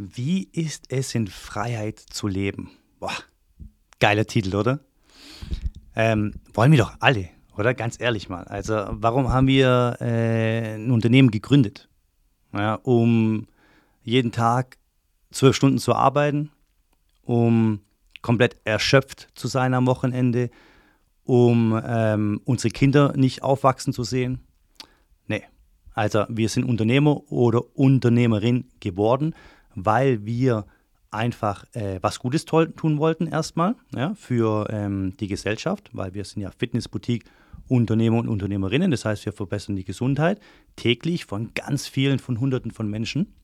Wie ist es in Freiheit zu leben? Boah, geiler Titel, oder? Ähm, wollen wir doch alle, oder? Ganz ehrlich mal. Also, warum haben wir äh, ein Unternehmen gegründet? Ja, um jeden Tag zwölf Stunden zu arbeiten, um komplett erschöpft zu sein am Wochenende, um ähm, unsere Kinder nicht aufwachsen zu sehen. Nee, also wir sind Unternehmer oder Unternehmerin geworden, weil wir einfach äh, was Gutes tun wollten erstmal ja, für ähm, die Gesellschaft, weil wir sind ja Fitnessboutique Unternehmer und Unternehmerinnen. Das heißt, wir verbessern die Gesundheit täglich von ganz vielen, von Hunderten von Menschen.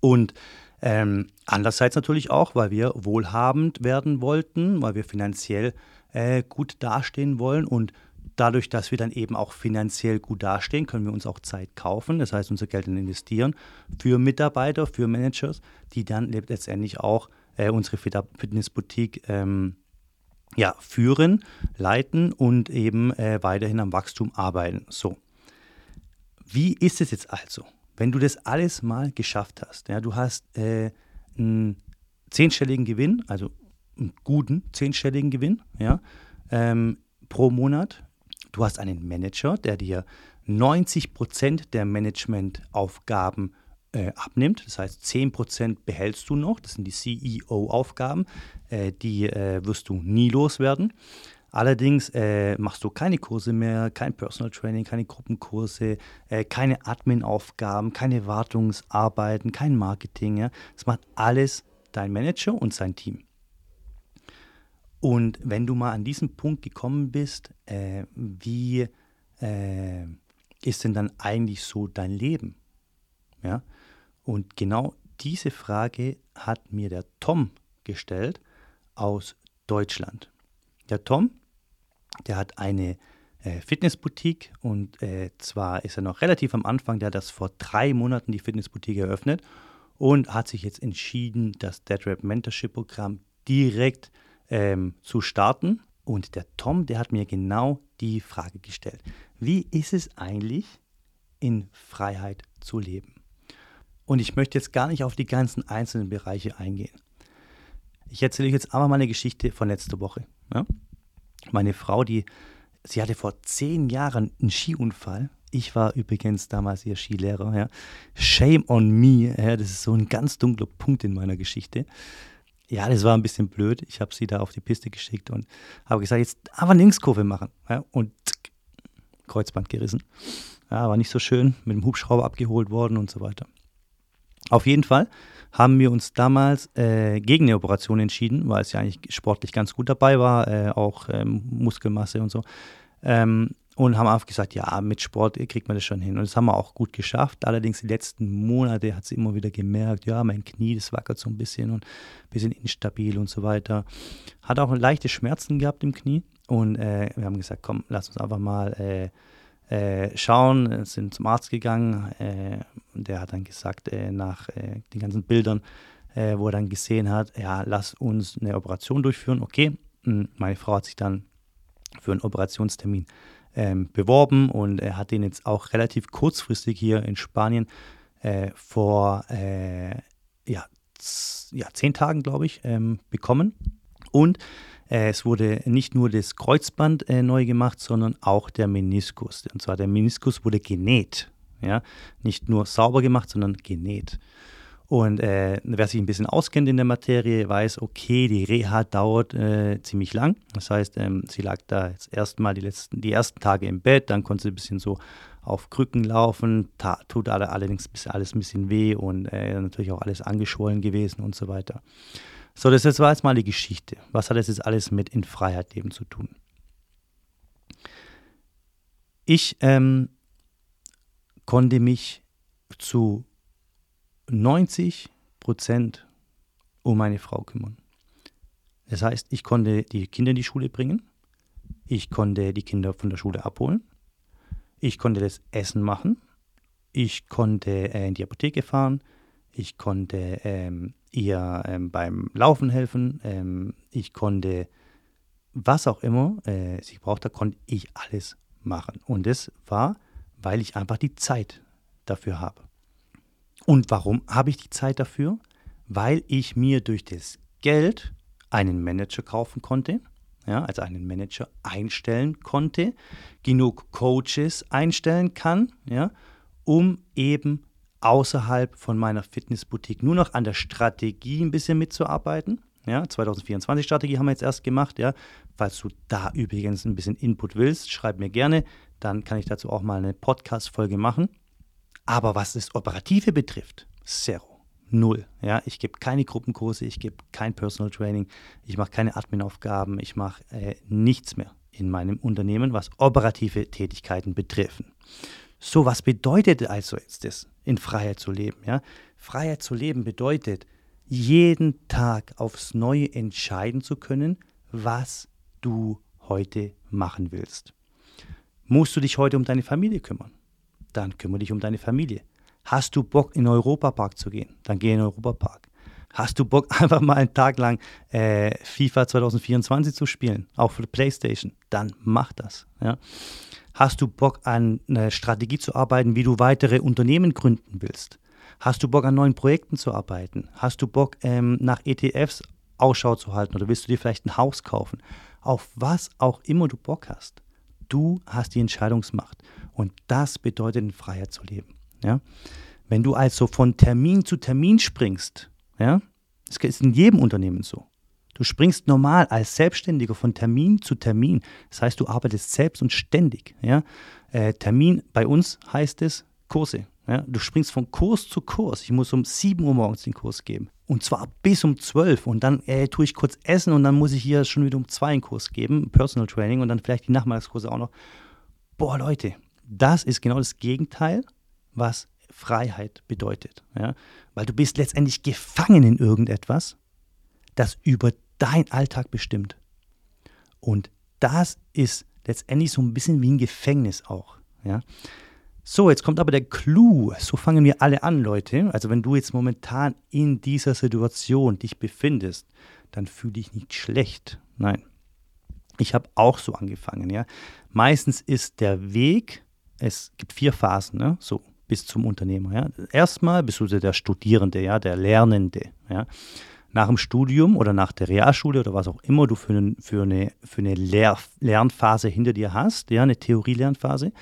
Und ähm, andererseits natürlich auch, weil wir wohlhabend werden wollten, weil wir finanziell äh, gut dastehen wollen und dadurch, dass wir dann eben auch finanziell gut dastehen, können wir uns auch Zeit kaufen. Das heißt, unser Geld dann investieren für Mitarbeiter, für Managers, die dann letztendlich auch äh, unsere Fitnessboutique ähm, ja, führen, leiten und eben äh, weiterhin am Wachstum arbeiten. So. Wie ist es jetzt also, wenn du das alles mal geschafft hast? Ja, du hast äh, einen zehnstelligen Gewinn, also einen guten zehnstelligen Gewinn, ja, ähm, pro Monat Du hast einen Manager, der dir 90 Prozent der Managementaufgaben äh, abnimmt. Das heißt, 10 Prozent behältst du noch. Das sind die CEO-Aufgaben. Äh, die äh, wirst du nie loswerden. Allerdings äh, machst du keine Kurse mehr, kein Personal Training, keine Gruppenkurse, äh, keine Admin-Aufgaben, keine Wartungsarbeiten, kein Marketing. Ja? Das macht alles dein Manager und sein Team. Und wenn du mal an diesen Punkt gekommen bist, äh, wie äh, ist denn dann eigentlich so dein Leben? Ja? Und genau diese Frage hat mir der Tom gestellt aus Deutschland. Der Tom, der hat eine äh, Fitnessboutique und äh, zwar ist er noch relativ am Anfang, der hat das vor drei Monaten die Fitnessboutique eröffnet und hat sich jetzt entschieden, das DeadRap Mentorship Programm direkt ähm, zu starten. Und der Tom, der hat mir genau die Frage gestellt. Wie ist es eigentlich, in Freiheit zu leben? Und ich möchte jetzt gar nicht auf die ganzen einzelnen Bereiche eingehen. Ich erzähle euch jetzt aber mal eine Geschichte von letzter Woche. Ja? Meine Frau, die, sie hatte vor zehn Jahren einen Skiunfall. Ich war übrigens damals ihr Skilehrer. Ja? Shame on me. Ja? Das ist so ein ganz dunkler Punkt in meiner Geschichte. Ja, das war ein bisschen blöd. Ich habe sie da auf die Piste geschickt und habe gesagt, jetzt aber Linkskurve machen. Ja, und tsk, Kreuzband gerissen. Ja, war nicht so schön, mit dem Hubschrauber abgeholt worden und so weiter. Auf jeden Fall haben wir uns damals äh, gegen eine Operation entschieden, weil es ja eigentlich sportlich ganz gut dabei war, äh, auch ähm, Muskelmasse und so. Ähm, und haben einfach gesagt, ja, mit Sport kriegt man das schon hin. Und das haben wir auch gut geschafft. Allerdings die letzten Monate hat sie immer wieder gemerkt, ja, mein Knie, das wackert so ein bisschen und ein bisschen instabil und so weiter. Hat auch leichte Schmerzen gehabt im Knie. Und äh, wir haben gesagt, komm, lass uns einfach mal äh, äh, schauen. Sind zum Arzt gegangen. Äh, und der hat dann gesagt, äh, nach äh, den ganzen Bildern, wo er dann gesehen hat, ja, lass uns eine Operation durchführen. Okay, hm, meine Frau hat sich dann für einen Operationstermin ähm, beworben und er hat den jetzt auch relativ kurzfristig hier in Spanien äh, vor äh, ja, ja, zehn Tagen, glaube ich, ähm, bekommen. Und äh, es wurde nicht nur das Kreuzband äh, neu gemacht, sondern auch der Meniskus. Und zwar der Meniskus wurde genäht. Ja? Nicht nur sauber gemacht, sondern genäht. Und äh, wer sich ein bisschen auskennt in der Materie, weiß, okay, die Reha dauert äh, ziemlich lang. Das heißt, ähm, sie lag da jetzt erstmal die, die ersten Tage im Bett, dann konnte sie ein bisschen so auf Krücken laufen, tut alle, allerdings alles ein bisschen weh und äh, natürlich auch alles angeschwollen gewesen und so weiter. So, das jetzt war jetzt mal die Geschichte. Was hat das jetzt alles mit in Freiheit leben zu tun? Ich ähm, konnte mich zu 90 Prozent um meine Frau kümmern. Das heißt, ich konnte die Kinder in die Schule bringen, ich konnte die Kinder von der Schule abholen, ich konnte das Essen machen, ich konnte äh, in die Apotheke fahren, ich konnte ähm, ihr ähm, beim Laufen helfen, ähm, ich konnte was auch immer äh, sie brauchte, konnte ich alles machen. Und das war, weil ich einfach die Zeit dafür habe. Und warum habe ich die Zeit dafür? weil ich mir durch das Geld einen Manager kaufen konnte, ja, also einen Manager einstellen konnte, genug Coaches einstellen kann, ja, um eben außerhalb von meiner Fitnessboutique nur noch an der Strategie ein bisschen mitzuarbeiten. Ja, 2024 Strategie haben wir jetzt erst gemacht. Ja. Falls du da übrigens ein bisschen Input willst, schreib mir gerne. Dann kann ich dazu auch mal eine Podcast-Folge machen. Aber was das Operative betrifft, zero. Null. Ja, ich gebe keine Gruppenkurse, ich gebe kein Personal Training, ich mache keine Admin-Aufgaben, ich mache äh, nichts mehr in meinem Unternehmen, was operative Tätigkeiten betreffen. So, was bedeutet also jetzt das, in Freiheit zu leben? Ja? Freiheit zu leben bedeutet, jeden Tag aufs Neue entscheiden zu können, was du heute machen willst. Musst du dich heute um deine Familie kümmern? Dann kümmere dich um deine Familie. Hast du Bock, in den Europapark zu gehen? Dann geh in den Europapark. Hast du Bock, einfach mal einen Tag lang äh, FIFA 2024 zu spielen, auch für die Playstation? Dann mach das. Ja? Hast du Bock, an einer Strategie zu arbeiten, wie du weitere Unternehmen gründen willst? Hast du Bock, an neuen Projekten zu arbeiten? Hast du Bock, ähm, nach ETFs Ausschau zu halten oder willst du dir vielleicht ein Haus kaufen? Auf was auch immer du Bock hast. Du hast die Entscheidungsmacht. Und das bedeutet, in Freiheit zu leben. Ja? Wenn du also von Termin zu Termin springst, ja, das ist in jedem Unternehmen so. Du springst normal als Selbstständiger von Termin zu Termin. Das heißt, du arbeitest selbst und ständig. Ja? Äh, Termin bei uns heißt es Kurse. Ja? Du springst von Kurs zu Kurs. Ich muss um 7 Uhr morgens den Kurs geben. Und zwar bis um 12 und dann äh, tue ich kurz essen und dann muss ich hier schon wieder um 2 einen Kurs geben, Personal Training und dann vielleicht die Nachmittagskurse auch noch. Boah, Leute, das ist genau das Gegenteil, was Freiheit bedeutet. Ja? Weil du bist letztendlich gefangen in irgendetwas, das über dein Alltag bestimmt. Und das ist letztendlich so ein bisschen wie ein Gefängnis auch. Ja? So, jetzt kommt aber der Clou. So fangen wir alle an, Leute. Also wenn du jetzt momentan in dieser Situation dich befindest, dann fühle dich nicht schlecht. Nein. Ich habe auch so angefangen, ja. Meistens ist der Weg, es gibt vier Phasen, ne? so bis zum Unternehmer. Ja. Erstmal bist du der Studierende, ja, der Lernende. Ja. Nach dem Studium oder nach der Realschule oder was auch immer du für, einen, für eine, für eine Lernphase hinter dir hast, ja, eine Theorie-Lernphase,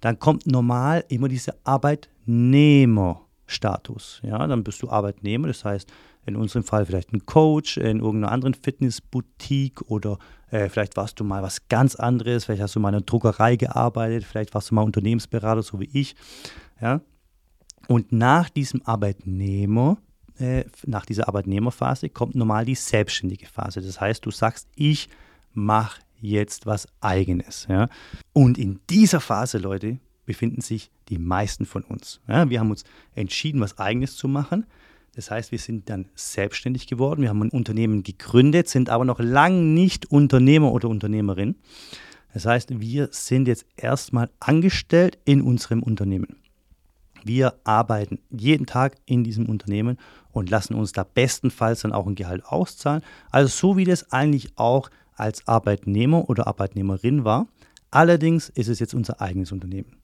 dann kommt normal immer dieser Arbeitnehmerstatus. Ja, dann bist du Arbeitnehmer, das heißt in unserem Fall vielleicht ein Coach in irgendeiner anderen Fitnessboutique oder äh, vielleicht warst du mal was ganz anderes, vielleicht hast du mal in einer Druckerei gearbeitet, vielleicht warst du mal Unternehmensberater, so wie ich. Ja? Und nach diesem Arbeitnehmer, äh, nach dieser Arbeitnehmerphase kommt normal die selbstständige Phase. Das heißt, du sagst, ich mache jetzt was Eigenes. Ja? Und in dieser Phase, Leute, befinden sich die meisten von uns. Ja? Wir haben uns entschieden, was Eigenes zu machen. Das heißt, wir sind dann selbstständig geworden, wir haben ein Unternehmen gegründet, sind aber noch lang nicht Unternehmer oder Unternehmerin. Das heißt, wir sind jetzt erstmal angestellt in unserem Unternehmen. Wir arbeiten jeden Tag in diesem Unternehmen und lassen uns da bestenfalls dann auch ein Gehalt auszahlen. Also so wie das eigentlich auch als Arbeitnehmer oder Arbeitnehmerin war. Allerdings ist es jetzt unser eigenes Unternehmen.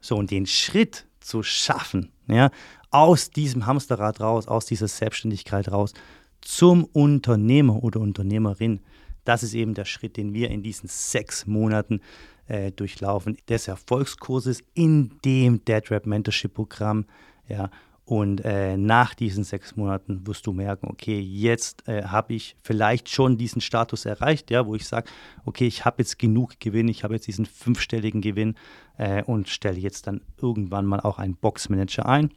So, und den Schritt zu schaffen, ja, aus diesem Hamsterrad raus, aus dieser Selbstständigkeit raus, zum Unternehmer oder Unternehmerin, das ist eben der Schritt, den wir in diesen sechs Monaten äh, durchlaufen, des Erfolgskurses in dem Dead Rap Mentorship Programm. Ja, und äh, nach diesen sechs Monaten wirst du merken, okay, jetzt äh, habe ich vielleicht schon diesen Status erreicht, ja, wo ich sage, okay, ich habe jetzt genug Gewinn, ich habe jetzt diesen fünfstelligen Gewinn äh, und stelle jetzt dann irgendwann mal auch einen Boxmanager ein.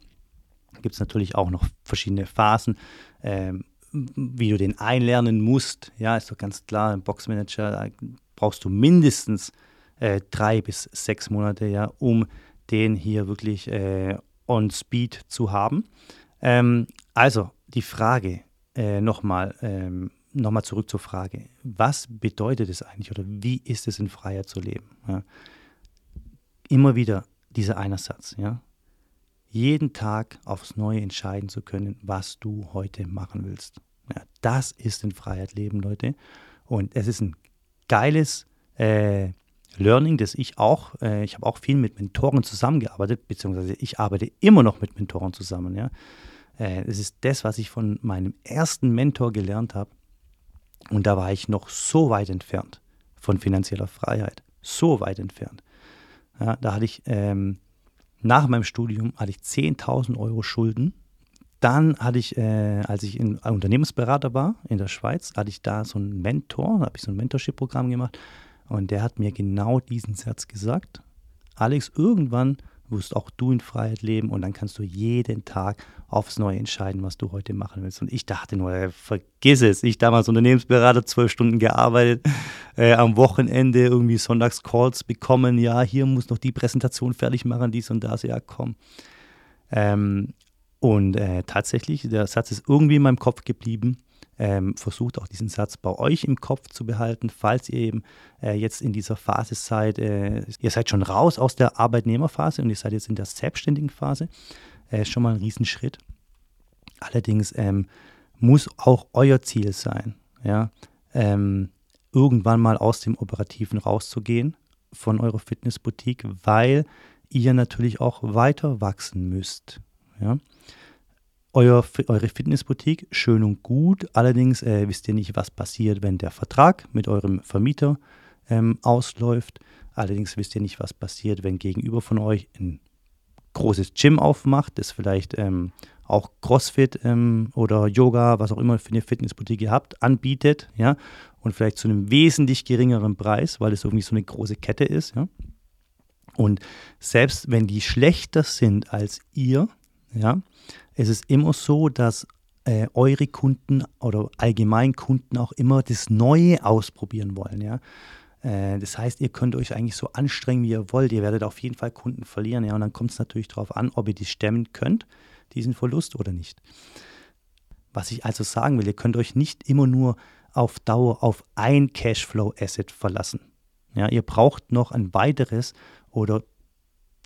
Gibt es natürlich auch noch verschiedene Phasen, ähm, wie du den einlernen musst. Ja, ist doch ganz klar, ein Boxmanager brauchst du mindestens äh, drei bis sechs Monate, ja, um den hier wirklich äh, on Speed zu haben. Ähm, also die Frage äh, nochmal, ähm, nochmal zurück zur Frage, was bedeutet es eigentlich oder wie ist es in Freiheit zu leben? Ja? Immer wieder dieser eine Satz, ja. Jeden Tag aufs Neue entscheiden zu können, was du heute machen willst. Ja, das ist in Freiheit leben, Leute. Und es ist ein geiles äh, Learning, das ich auch, äh, ich habe auch viel mit Mentoren zusammengearbeitet, beziehungsweise ich arbeite immer noch mit Mentoren zusammen. Ja? Äh, es ist das, was ich von meinem ersten Mentor gelernt habe. Und da war ich noch so weit entfernt von finanzieller Freiheit. So weit entfernt. Ja, da hatte ich ähm, nach meinem Studium hatte ich 10.000 Euro Schulden. Dann hatte ich, äh, als ich in, Unternehmensberater war in der Schweiz, hatte ich da so einen Mentor, da habe ich so ein Mentorship-Programm gemacht und der hat mir genau diesen Satz gesagt. Alex, irgendwann wirst auch du in Freiheit leben und dann kannst du jeden Tag aufs Neue entscheiden, was du heute machen willst. Und ich dachte nur, ey, vergiss es. Ich damals Unternehmensberater, zwölf Stunden gearbeitet, äh, am Wochenende irgendwie sonntags Calls bekommen, ja, hier muss noch die Präsentation fertig machen, dies und das, ja, komm. Ähm, und äh, tatsächlich, der Satz ist irgendwie in meinem Kopf geblieben ähm, versucht auch diesen Satz bei euch im Kopf zu behalten, falls ihr eben äh, jetzt in dieser Phase seid. Äh, ihr seid schon raus aus der Arbeitnehmerphase und ihr seid jetzt in der selbstständigen Phase. Äh, schon mal ein Riesenschritt. Allerdings ähm, muss auch euer Ziel sein, ja, ähm, irgendwann mal aus dem Operativen rauszugehen von eurer Fitnessboutique, weil ihr natürlich auch weiter wachsen müsst. Ja euer, eure Fitnessboutique schön und gut. Allerdings äh, wisst ihr nicht, was passiert, wenn der Vertrag mit eurem Vermieter ähm, ausläuft. Allerdings wisst ihr nicht, was passiert, wenn gegenüber von euch ein großes Gym aufmacht, das vielleicht ähm, auch CrossFit ähm, oder Yoga, was auch immer für eine Fitnessboutique ihr habt, anbietet, ja, und vielleicht zu einem wesentlich geringeren Preis, weil es irgendwie so eine große Kette ist, ja. Und selbst wenn die schlechter sind als ihr, ja, es ist immer so, dass äh, eure Kunden oder allgemein Kunden auch immer das Neue ausprobieren wollen. Ja? Äh, das heißt, ihr könnt euch eigentlich so anstrengen, wie ihr wollt. Ihr werdet auf jeden Fall Kunden verlieren. Ja? Und dann kommt es natürlich darauf an, ob ihr die stemmen könnt, diesen Verlust oder nicht. Was ich also sagen will, ihr könnt euch nicht immer nur auf Dauer auf ein Cashflow-Asset verlassen. Ja, ihr braucht noch ein weiteres oder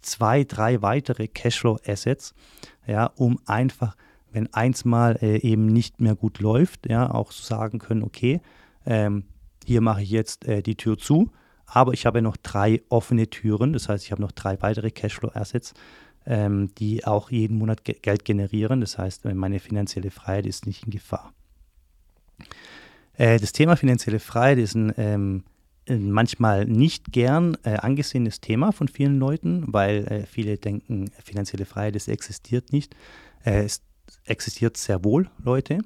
zwei, drei weitere Cashflow-Assets, ja, um einfach, wenn eins mal äh, eben nicht mehr gut läuft, ja, auch sagen können, okay, ähm, hier mache ich jetzt äh, die Tür zu, aber ich habe noch drei offene Türen, das heißt, ich habe noch drei weitere Cashflow-Assets, ähm, die auch jeden Monat ge Geld generieren, das heißt, meine finanzielle Freiheit ist nicht in Gefahr. Äh, das Thema finanzielle Freiheit ist ein ähm, manchmal nicht gern äh, angesehenes Thema von vielen Leuten, weil äh, viele denken, finanzielle Freiheit, das existiert nicht. Äh, es existiert sehr wohl, Leute.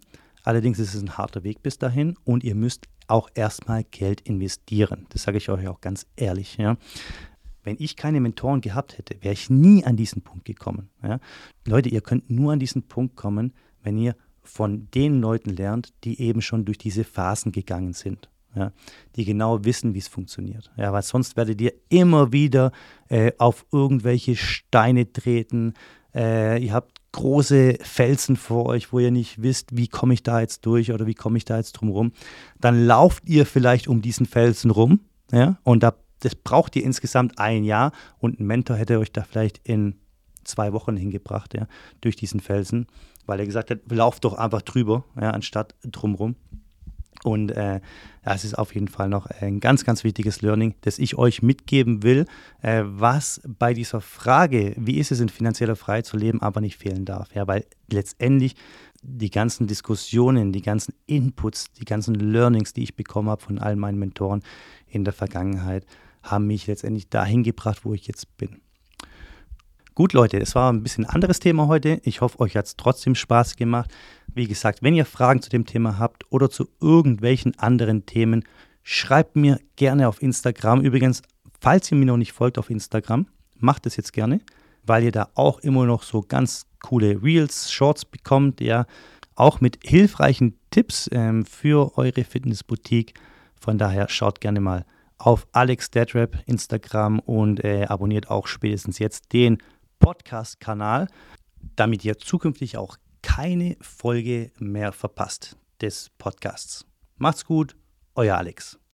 Allerdings ist es ein harter Weg bis dahin und ihr müsst auch erstmal Geld investieren. Das sage ich euch auch ganz ehrlich. Ja. Wenn ich keine Mentoren gehabt hätte, wäre ich nie an diesen Punkt gekommen. Ja. Leute, ihr könnt nur an diesen Punkt kommen, wenn ihr von den Leuten lernt, die eben schon durch diese Phasen gegangen sind ja, die genau wissen, wie es funktioniert. Ja, weil sonst werdet ihr immer wieder äh, auf irgendwelche Steine treten. Äh, ihr habt große Felsen vor euch, wo ihr nicht wisst, wie komme ich da jetzt durch oder wie komme ich da jetzt drum rum. Dann lauft ihr vielleicht um diesen Felsen rum. Ja, und da, das braucht ihr insgesamt ein Jahr und ein Mentor hätte euch da vielleicht in zwei Wochen hingebracht, ja, durch diesen Felsen, weil er gesagt hat, lauft doch einfach drüber, ja, anstatt drumrum. Und äh, ja, es ist auf jeden Fall noch ein ganz, ganz wichtiges Learning, das ich euch mitgeben will, äh, was bei dieser Frage, wie ist es in finanzieller Freiheit zu leben, aber nicht fehlen darf. Ja, weil letztendlich die ganzen Diskussionen, die ganzen Inputs, die ganzen Learnings, die ich bekommen habe von all meinen Mentoren in der Vergangenheit, haben mich letztendlich dahin gebracht, wo ich jetzt bin. Gut, Leute, es war ein bisschen anderes Thema heute. Ich hoffe, euch hat es trotzdem Spaß gemacht. Wie gesagt, wenn ihr Fragen zu dem Thema habt oder zu irgendwelchen anderen Themen, schreibt mir gerne auf Instagram. Übrigens, falls ihr mir noch nicht folgt auf Instagram, macht es jetzt gerne, weil ihr da auch immer noch so ganz coole Reels, Shorts bekommt, ja, auch mit hilfreichen Tipps ähm, für eure Fitnessboutique. Von daher schaut gerne mal auf Alex Deadrap Instagram und äh, abonniert auch spätestens jetzt den Podcast-Kanal, damit ihr zukünftig auch keine Folge mehr verpasst des Podcasts. Macht's gut, euer Alex.